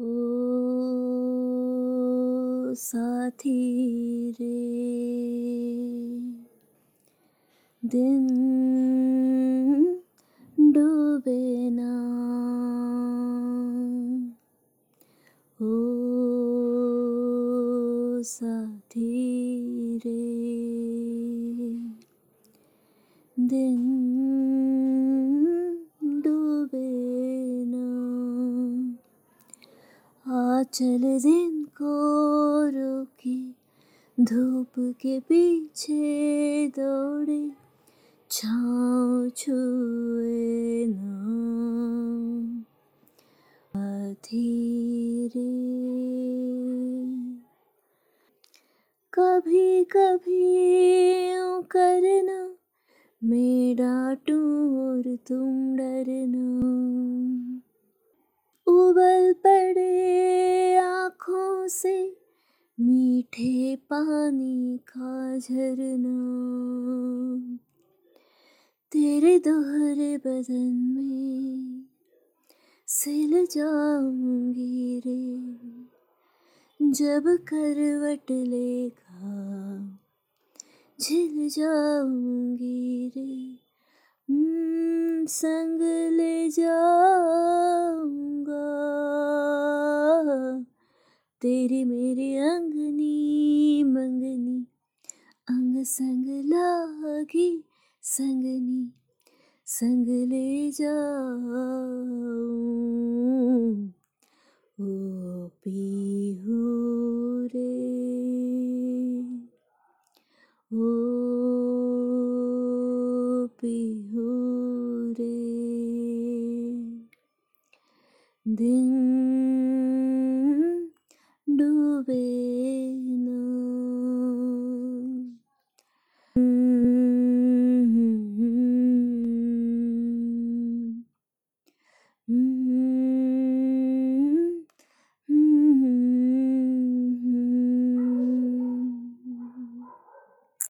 ओ साथी रे। दिन डूबे ना। ओ साथी रे। दिन आचल दिन को रोके, धूप के पीछे दौड़े, छाँव छुए ना धीरे कभी कभी यूँ करना मैं डांटूं और तुम डरना। उबल पड़े आँखों से, मीठे पानी का झरना। तेरे दोहरे बदन में सिल जाऊँगी रे, जब करवट लेगा झिल जाऊँगी रे। संग ले जाऊँगा तेरी मेरी अंगनी मंगनी, अंग संग लागी संगनी, संग ले जाऊँ ओ पीहू रे ओ पीहू रे दिन হবে Mm-hmm. Hmm.